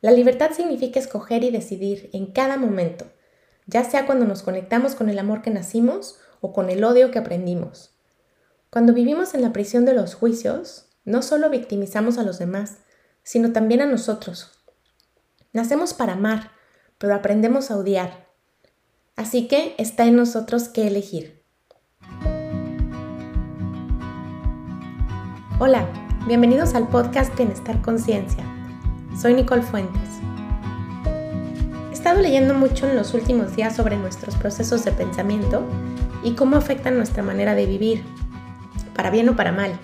La libertad significa escoger y decidir en cada momento, ya sea cuando nos conectamos con el amor que nacimos o con el odio que aprendimos. Cuando vivimos en la prisión de los juicios, no solo victimizamos a los demás, sino también a nosotros. Nacemos para amar, pero aprendemos a odiar. Así que está en nosotros que elegir. Hola, bienvenidos al podcast Bienestar Conciencia. Soy Nicole Fuentes. He estado leyendo mucho en los últimos días sobre nuestros procesos de pensamiento y cómo afectan nuestra manera de vivir, para bien o para mal.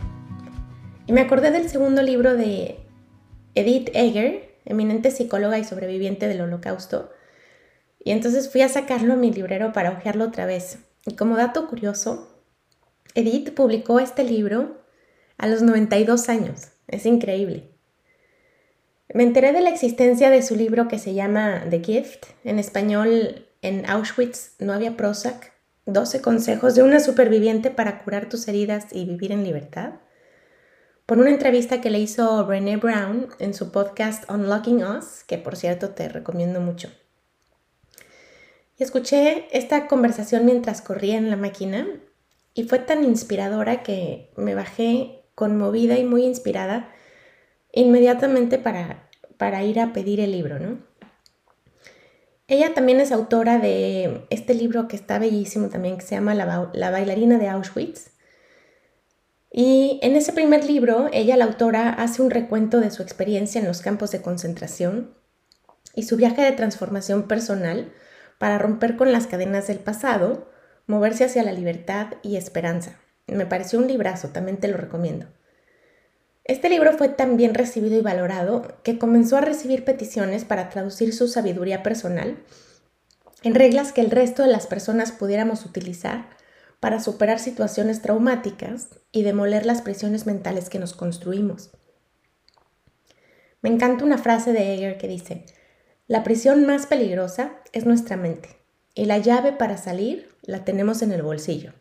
Y me acordé del segundo libro de Edith Eger, eminente psicóloga y sobreviviente del holocausto, y entonces fui a sacarlo a mi librero para hojearlo otra vez. Y como dato curioso, Edith publicó este libro a los 92 años. Es increíble. Me enteré de la existencia de su libro que se llama The Gift. En español, en Auschwitz no había Prozac. 12 consejos de una superviviente para curar tus heridas y vivir en libertad. Por una entrevista que le hizo Brené Brown en su podcast Unlocking Us, que por cierto te recomiendo mucho. Y escuché esta conversación mientras corría en la máquina y fue tan inspiradora que me bajé conmovida y muy inspirada inmediatamente para para ir a pedir el libro, ¿no? Ella también es autora de este libro que está bellísimo también, que se llama La, bailarina de Auschwitz. Y en ese primer libro, ella, la autora, hace un recuento de su experiencia en los campos de concentración y su viaje de transformación personal para romper con las cadenas del pasado, moverse hacia la libertad y esperanza. Me pareció un librazo, también te lo recomiendo. Este libro fue tan bien recibido y valorado que comenzó a recibir peticiones para traducir su sabiduría personal en reglas que el resto de las personas pudiéramos utilizar para superar situaciones traumáticas y demoler las presiones mentales que nos construimos. Me encanta una frase de Eger que dice, la prisión más peligrosa es nuestra mente y la llave para salir la tenemos en el bolsillo.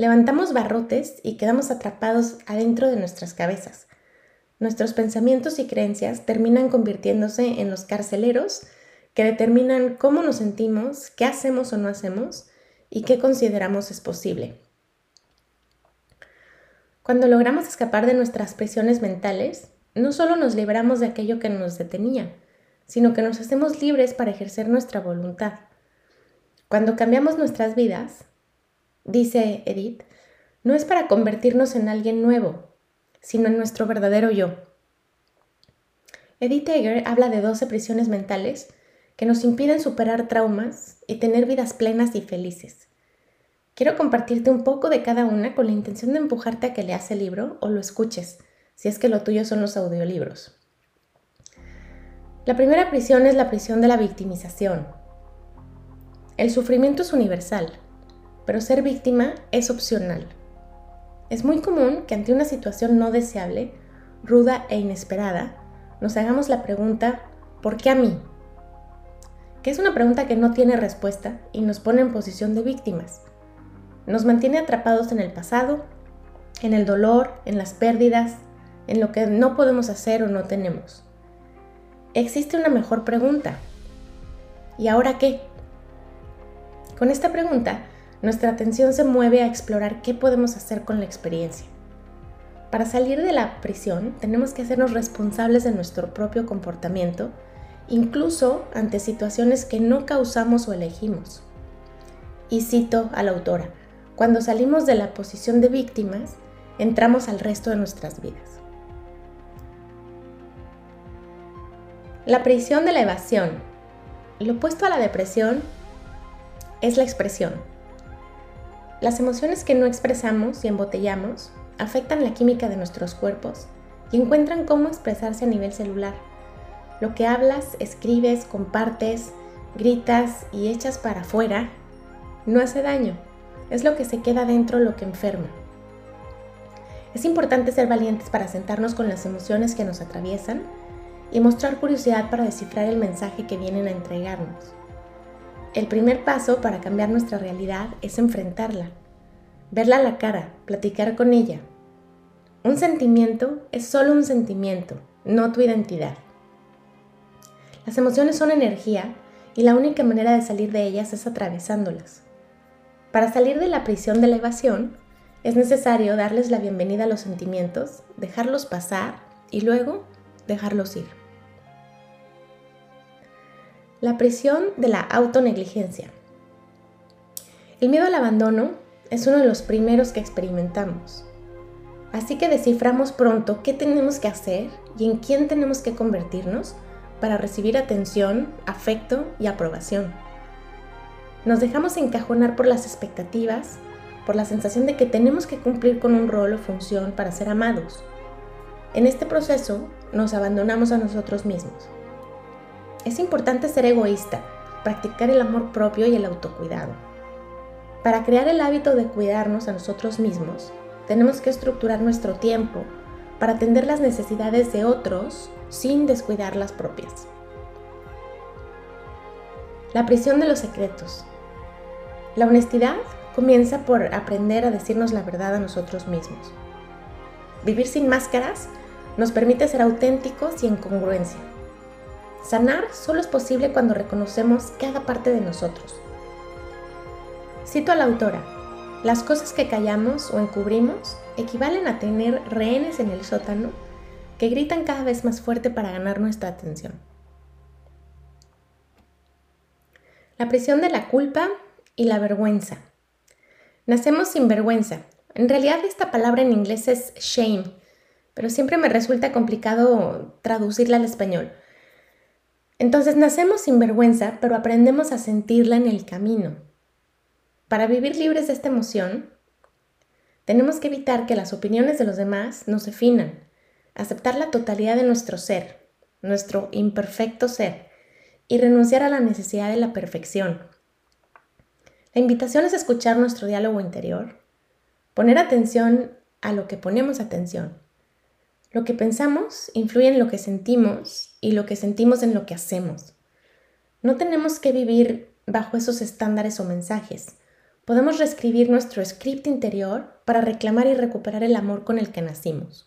Levantamos barrotes y quedamos atrapados adentro de nuestras cabezas. Nuestros pensamientos y creencias terminan convirtiéndose en los carceleros que determinan cómo nos sentimos, qué hacemos o no hacemos y qué consideramos es posible. Cuando logramos escapar de nuestras presiones mentales, no solo nos libramos de aquello que nos detenía, sino que nos hacemos libres para ejercer nuestra voluntad. Cuando cambiamos nuestras vidas, dice Edith, no es para convertirnos en alguien nuevo, sino en nuestro verdadero yo. Edith Eger habla de 12 prisiones mentales que nos impiden superar traumas y tener vidas plenas y felices. Quiero compartirte un poco de cada una con la intención de empujarte a que leas el libro o lo escuches, si es que lo tuyo son los audiolibros. La primera prisión es la prisión de la victimización. El sufrimiento es universal pero ser víctima es opcional. Es muy común que ante una situación no deseable, ruda e inesperada, nos hagamos la pregunta, ¿por qué a mí? Que es una pregunta que no tiene respuesta y nos pone en posición de víctimas. Nos mantiene atrapados en el pasado, en el dolor, en las pérdidas, en lo que no podemos hacer o no tenemos. Existe una mejor pregunta. ¿Y ahora qué? Con esta pregunta nuestra atención se mueve a explorar qué podemos hacer con la experiencia. Para salir de la prisión tenemos que hacernos responsables de nuestro propio comportamiento, incluso ante situaciones que no causamos o elegimos. Y cito a la autora, cuando salimos de la posición de víctimas, entramos al resto de nuestras vidas. La prisión de la evasión. Lo opuesto a la depresión es la expresión. Las emociones que no expresamos y embotellamos afectan la química de nuestros cuerpos y encuentran cómo expresarse a nivel celular. Lo que hablas, escribes, compartes, gritas y echas para afuera no hace daño, es lo que se queda dentro lo que enferma. Es importante ser valientes para sentarnos con las emociones que nos atraviesan y mostrar curiosidad para descifrar el mensaje que vienen a entregarnos. El primer paso para cambiar nuestra realidad es enfrentarla, verla a la cara, platicar con ella. Un sentimiento es solo un sentimiento, no tu identidad. Las emociones son energía y la única manera de salir de ellas es atravesándolas. Para salir de la prisión de la evasión, es necesario darles la bienvenida a los sentimientos, dejarlos pasar y luego dejarlos ir. La prisión de la autonegligencia. El miedo al abandono es uno de los primeros que experimentamos. Así que desciframos pronto qué tenemos que hacer y en quién tenemos que convertirnos para recibir atención, afecto y aprobación. Nos dejamos encajonar por las expectativas, por la sensación de que tenemos que cumplir con un rol o función para ser amados. En este proceso nos abandonamos a nosotros mismos. Es importante ser egoísta, practicar el amor propio y el autocuidado. Para crear el hábito de cuidarnos a nosotros mismos, tenemos que estructurar nuestro tiempo para atender las necesidades de otros sin descuidar las propias. La prisión de los secretos. La honestidad comienza por aprender a decirnos la verdad a nosotros mismos. Vivir sin máscaras nos permite ser auténticos y en congruencia. Sanar solo es posible cuando reconocemos cada parte de nosotros. Cito a la autora, las cosas que callamos o encubrimos equivalen a tener rehenes en el sótano que gritan cada vez más fuerte para ganar nuestra atención. La prisión de la culpa y la vergüenza. Nacemos sin vergüenza. En realidad esta palabra en inglés es shame, pero siempre me resulta complicado traducirla al español. Entonces nacemos sin vergüenza, pero aprendemos a sentirla en el camino. Para vivir libres de esta emoción, tenemos que evitar que las opiniones de los demás nos definan aceptar la totalidad de nuestro ser, nuestro imperfecto ser, y renunciar a la necesidad de la perfección. La invitación es escuchar nuestro diálogo interior, poner atención a lo que ponemos atención. Lo que pensamos influye en lo que sentimos y lo que sentimos en lo que hacemos. No tenemos que vivir bajo esos estándares o mensajes. Podemos reescribir nuestro script interior para reclamar y recuperar el amor con el que nacimos.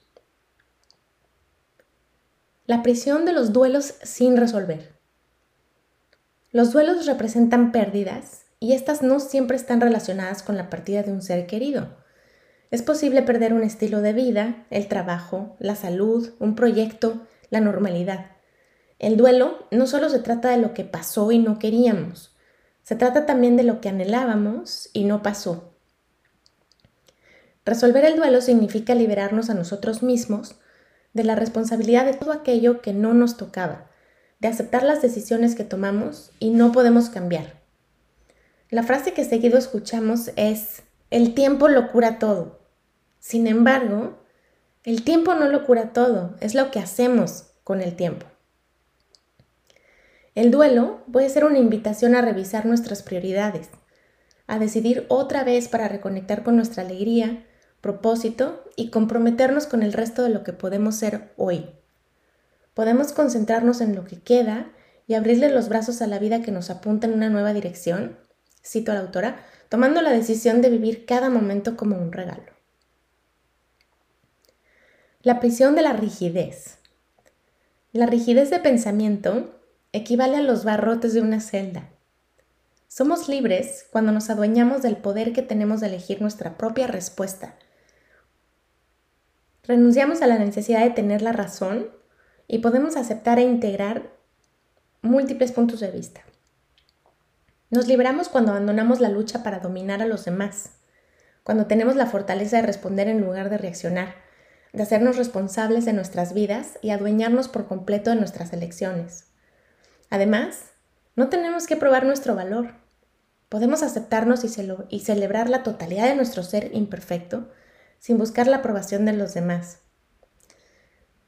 La prisión de los duelos sin resolver. Los duelos representan pérdidas y estas no siempre están relacionadas con la partida de un ser querido. Es posible perder un estilo de vida, el trabajo, la salud, un proyecto, la normalidad. El duelo no solo se trata de lo que pasó y no queríamos, se trata también de lo que anhelábamos y no pasó. Resolver el duelo significa liberarnos a nosotros mismos de la responsabilidad de todo aquello que no nos tocaba, de aceptar las decisiones que tomamos y no podemos cambiar. La frase que seguido escuchamos es, el tiempo lo cura todo. Sin embargo, el tiempo no lo cura todo, es lo que hacemos con el tiempo. El duelo puede ser una invitación a revisar nuestras prioridades, a decidir otra vez para reconectar con nuestra alegría, propósito y comprometernos con el resto de lo que podemos ser hoy. Podemos concentrarnos en lo que queda y abrirle los brazos a la vida que nos apunta en una nueva dirección, cito a la autora, tomando la decisión de vivir cada momento como un regalo. La prisión de la rigidez. La rigidez de pensamiento equivale a los barrotes de una celda. Somos libres cuando nos adueñamos del poder que tenemos de elegir nuestra propia respuesta Renunciamos a la necesidad de tener la razón y podemos aceptar e integrar múltiples puntos de vista. Nos liberamos cuando abandonamos la lucha para dominar a los demás, cuando tenemos la fortaleza de responder en lugar de reaccionar, de hacernos responsables de nuestras vidas y adueñarnos por completo de nuestras elecciones. Además, no tenemos que probar nuestro valor. Podemos aceptarnos y, y celebrar la totalidad de nuestro ser imperfecto sin buscar la aprobación de los demás.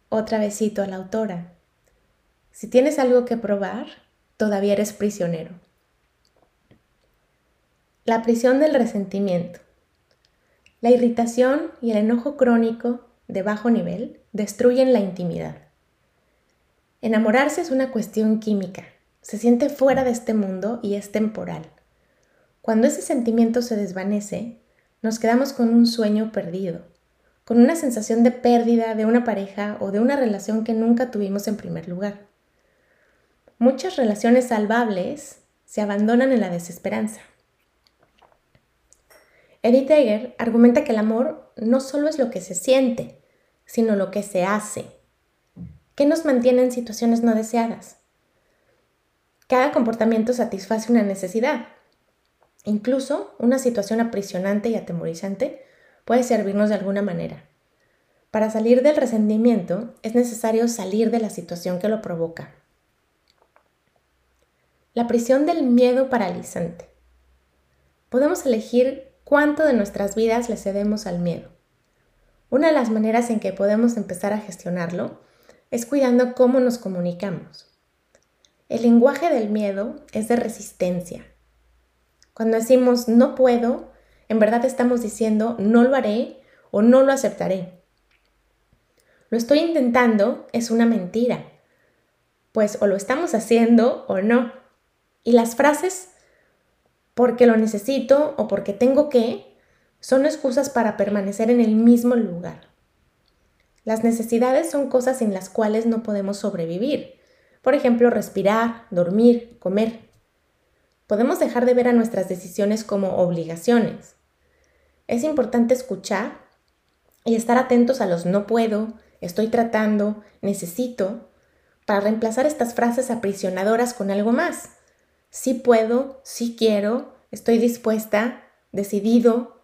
Otra vez a la autora. Si tienes algo que probar, todavía eres prisionero. La prisión del resentimiento. La irritación y el enojo crónico de bajo nivel destruyen la intimidad. Enamorarse es una cuestión química. Se siente fuera de este mundo y es temporal. Cuando ese sentimiento se desvanece, nos quedamos con un sueño perdido, con una sensación de pérdida de una pareja o de una relación que nunca tuvimos en primer lugar. muchas relaciones salvables se abandonan en la desesperanza. Edith Eger argumenta que el amor no solo es lo que se siente, sino lo que se hace. ¿Qué nos mantiene en situaciones no deseadas? Cada comportamiento satisface una necesidad. Incluso una situación aprisionante y atemorizante puede servirnos de alguna manera. Para salir del resentimiento es necesario salir de la situación que lo provoca. La prisión del miedo paralizante. Podemos elegir cuánto de nuestras vidas le cedemos al miedo. Una de las maneras en que podemos empezar a gestionarlo es cuidando cómo nos comunicamos. El lenguaje del miedo es de resistencia. Cuando decimos no puedo, en verdad estamos diciendo no lo haré o no lo aceptaré. Lo estoy intentando es una mentira, pues o lo estamos haciendo o no. Y las frases porque lo necesito o porque tengo que, son excusas para permanecer en el mismo lugar. Las necesidades son cosas sin las cuales no podemos sobrevivir. Por ejemplo, respirar, dormir, comer. Podemos dejar de ver a nuestras decisiones como obligaciones. Es importante escuchar y estar atentos a los no puedo, estoy tratando, necesito, para reemplazar estas frases aprisionadoras con algo más sí puedo, sí quiero, estoy dispuesta, decidido.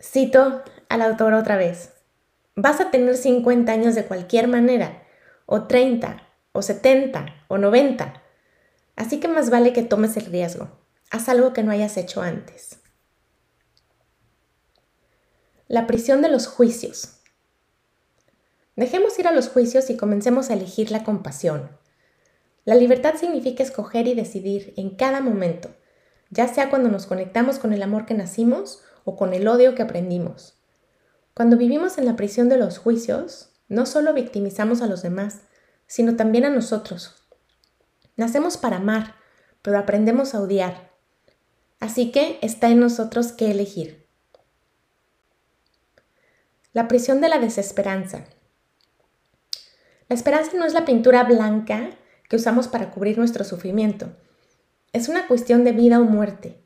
Cito al autor otra vez. Vas a tener 50 años de cualquier manera, o 30, o 70, o 90. Así que más vale que tomes el riesgo. Haz algo que no hayas hecho antes. La prisión de los juicios. Dejemos ir a los juicios y comencemos a elegir la compasión, la libertad significa escoger y decidir en cada momento, ya sea cuando nos conectamos con el amor que nacimos o con el odio que aprendimos. Cuando vivimos en la prisión de los juicios, no solo victimizamos a los demás, sino también a nosotros. Nacemos para amar, pero aprendemos a odiar. Así que está en nosotros que elegir. La prisión de la desesperanza. La esperanza no es la pintura blanca que usamos para cubrir nuestro sufrimiento. Es una cuestión de vida o muerte,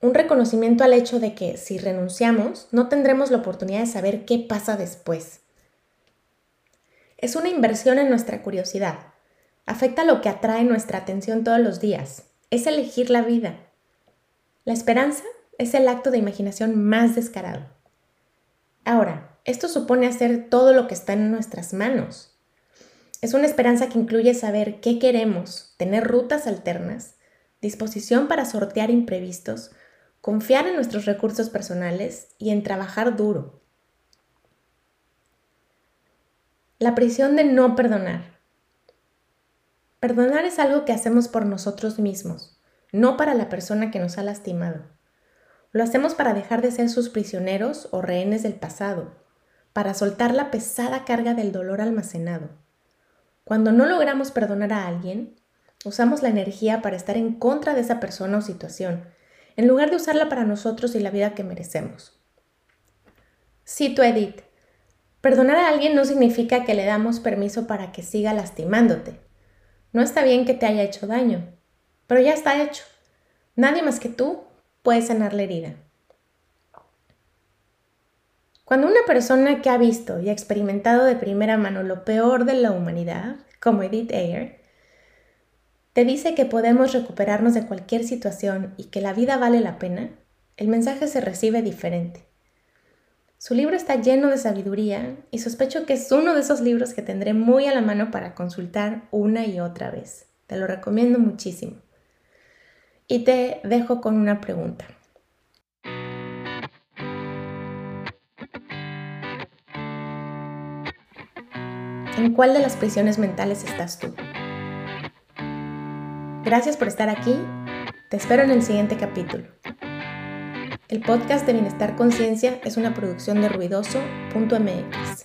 un reconocimiento al hecho de que si renunciamos no tendremos la oportunidad de saber qué pasa después. Es una inversión en nuestra curiosidad. Afecta lo que atrae nuestra atención todos los días. Es elegir la vida. La esperanza es el acto de imaginación más descarado. Ahora, esto supone hacer todo lo que está en nuestras manos. Es una esperanza que incluye saber qué queremos, tener rutas alternas, disposición para sortear imprevistos, confiar en nuestros recursos personales y en trabajar duro. La prisión de no perdonar. Perdonar es algo que hacemos por nosotros mismos, no para la persona que nos ha lastimado. Lo hacemos para dejar de ser sus prisioneros o rehenes del pasado, para soltar la pesada carga del dolor almacenado. Cuando no logramos perdonar a alguien, usamos la energía para estar en contra de esa persona o situación, en lugar de usarla para nosotros y la vida que merecemos. Cito Edith, perdonar a alguien no significa que le damos permiso para que siga lastimándote. No está bien que te haya hecho daño, pero ya está hecho. Nadie más que tú puede sanar la herida. Cuando una persona que ha visto y ha experimentado de primera mano lo peor de la humanidad, como Edith Ayer, te dice que podemos recuperarnos de cualquier situación y que la vida vale la pena, el mensaje se recibe diferente. Su libro está lleno de sabiduría y sospecho que es uno de esos libros que tendré muy a la mano para consultar una y otra vez. Te lo recomiendo muchísimo. Y te dejo con una pregunta. ¿En cuál de las prisiones mentales estás tú? Gracias por estar aquí. Te espero en el siguiente capítulo. El podcast de Bienestar Conciencia es una producción de ruidoso.mx.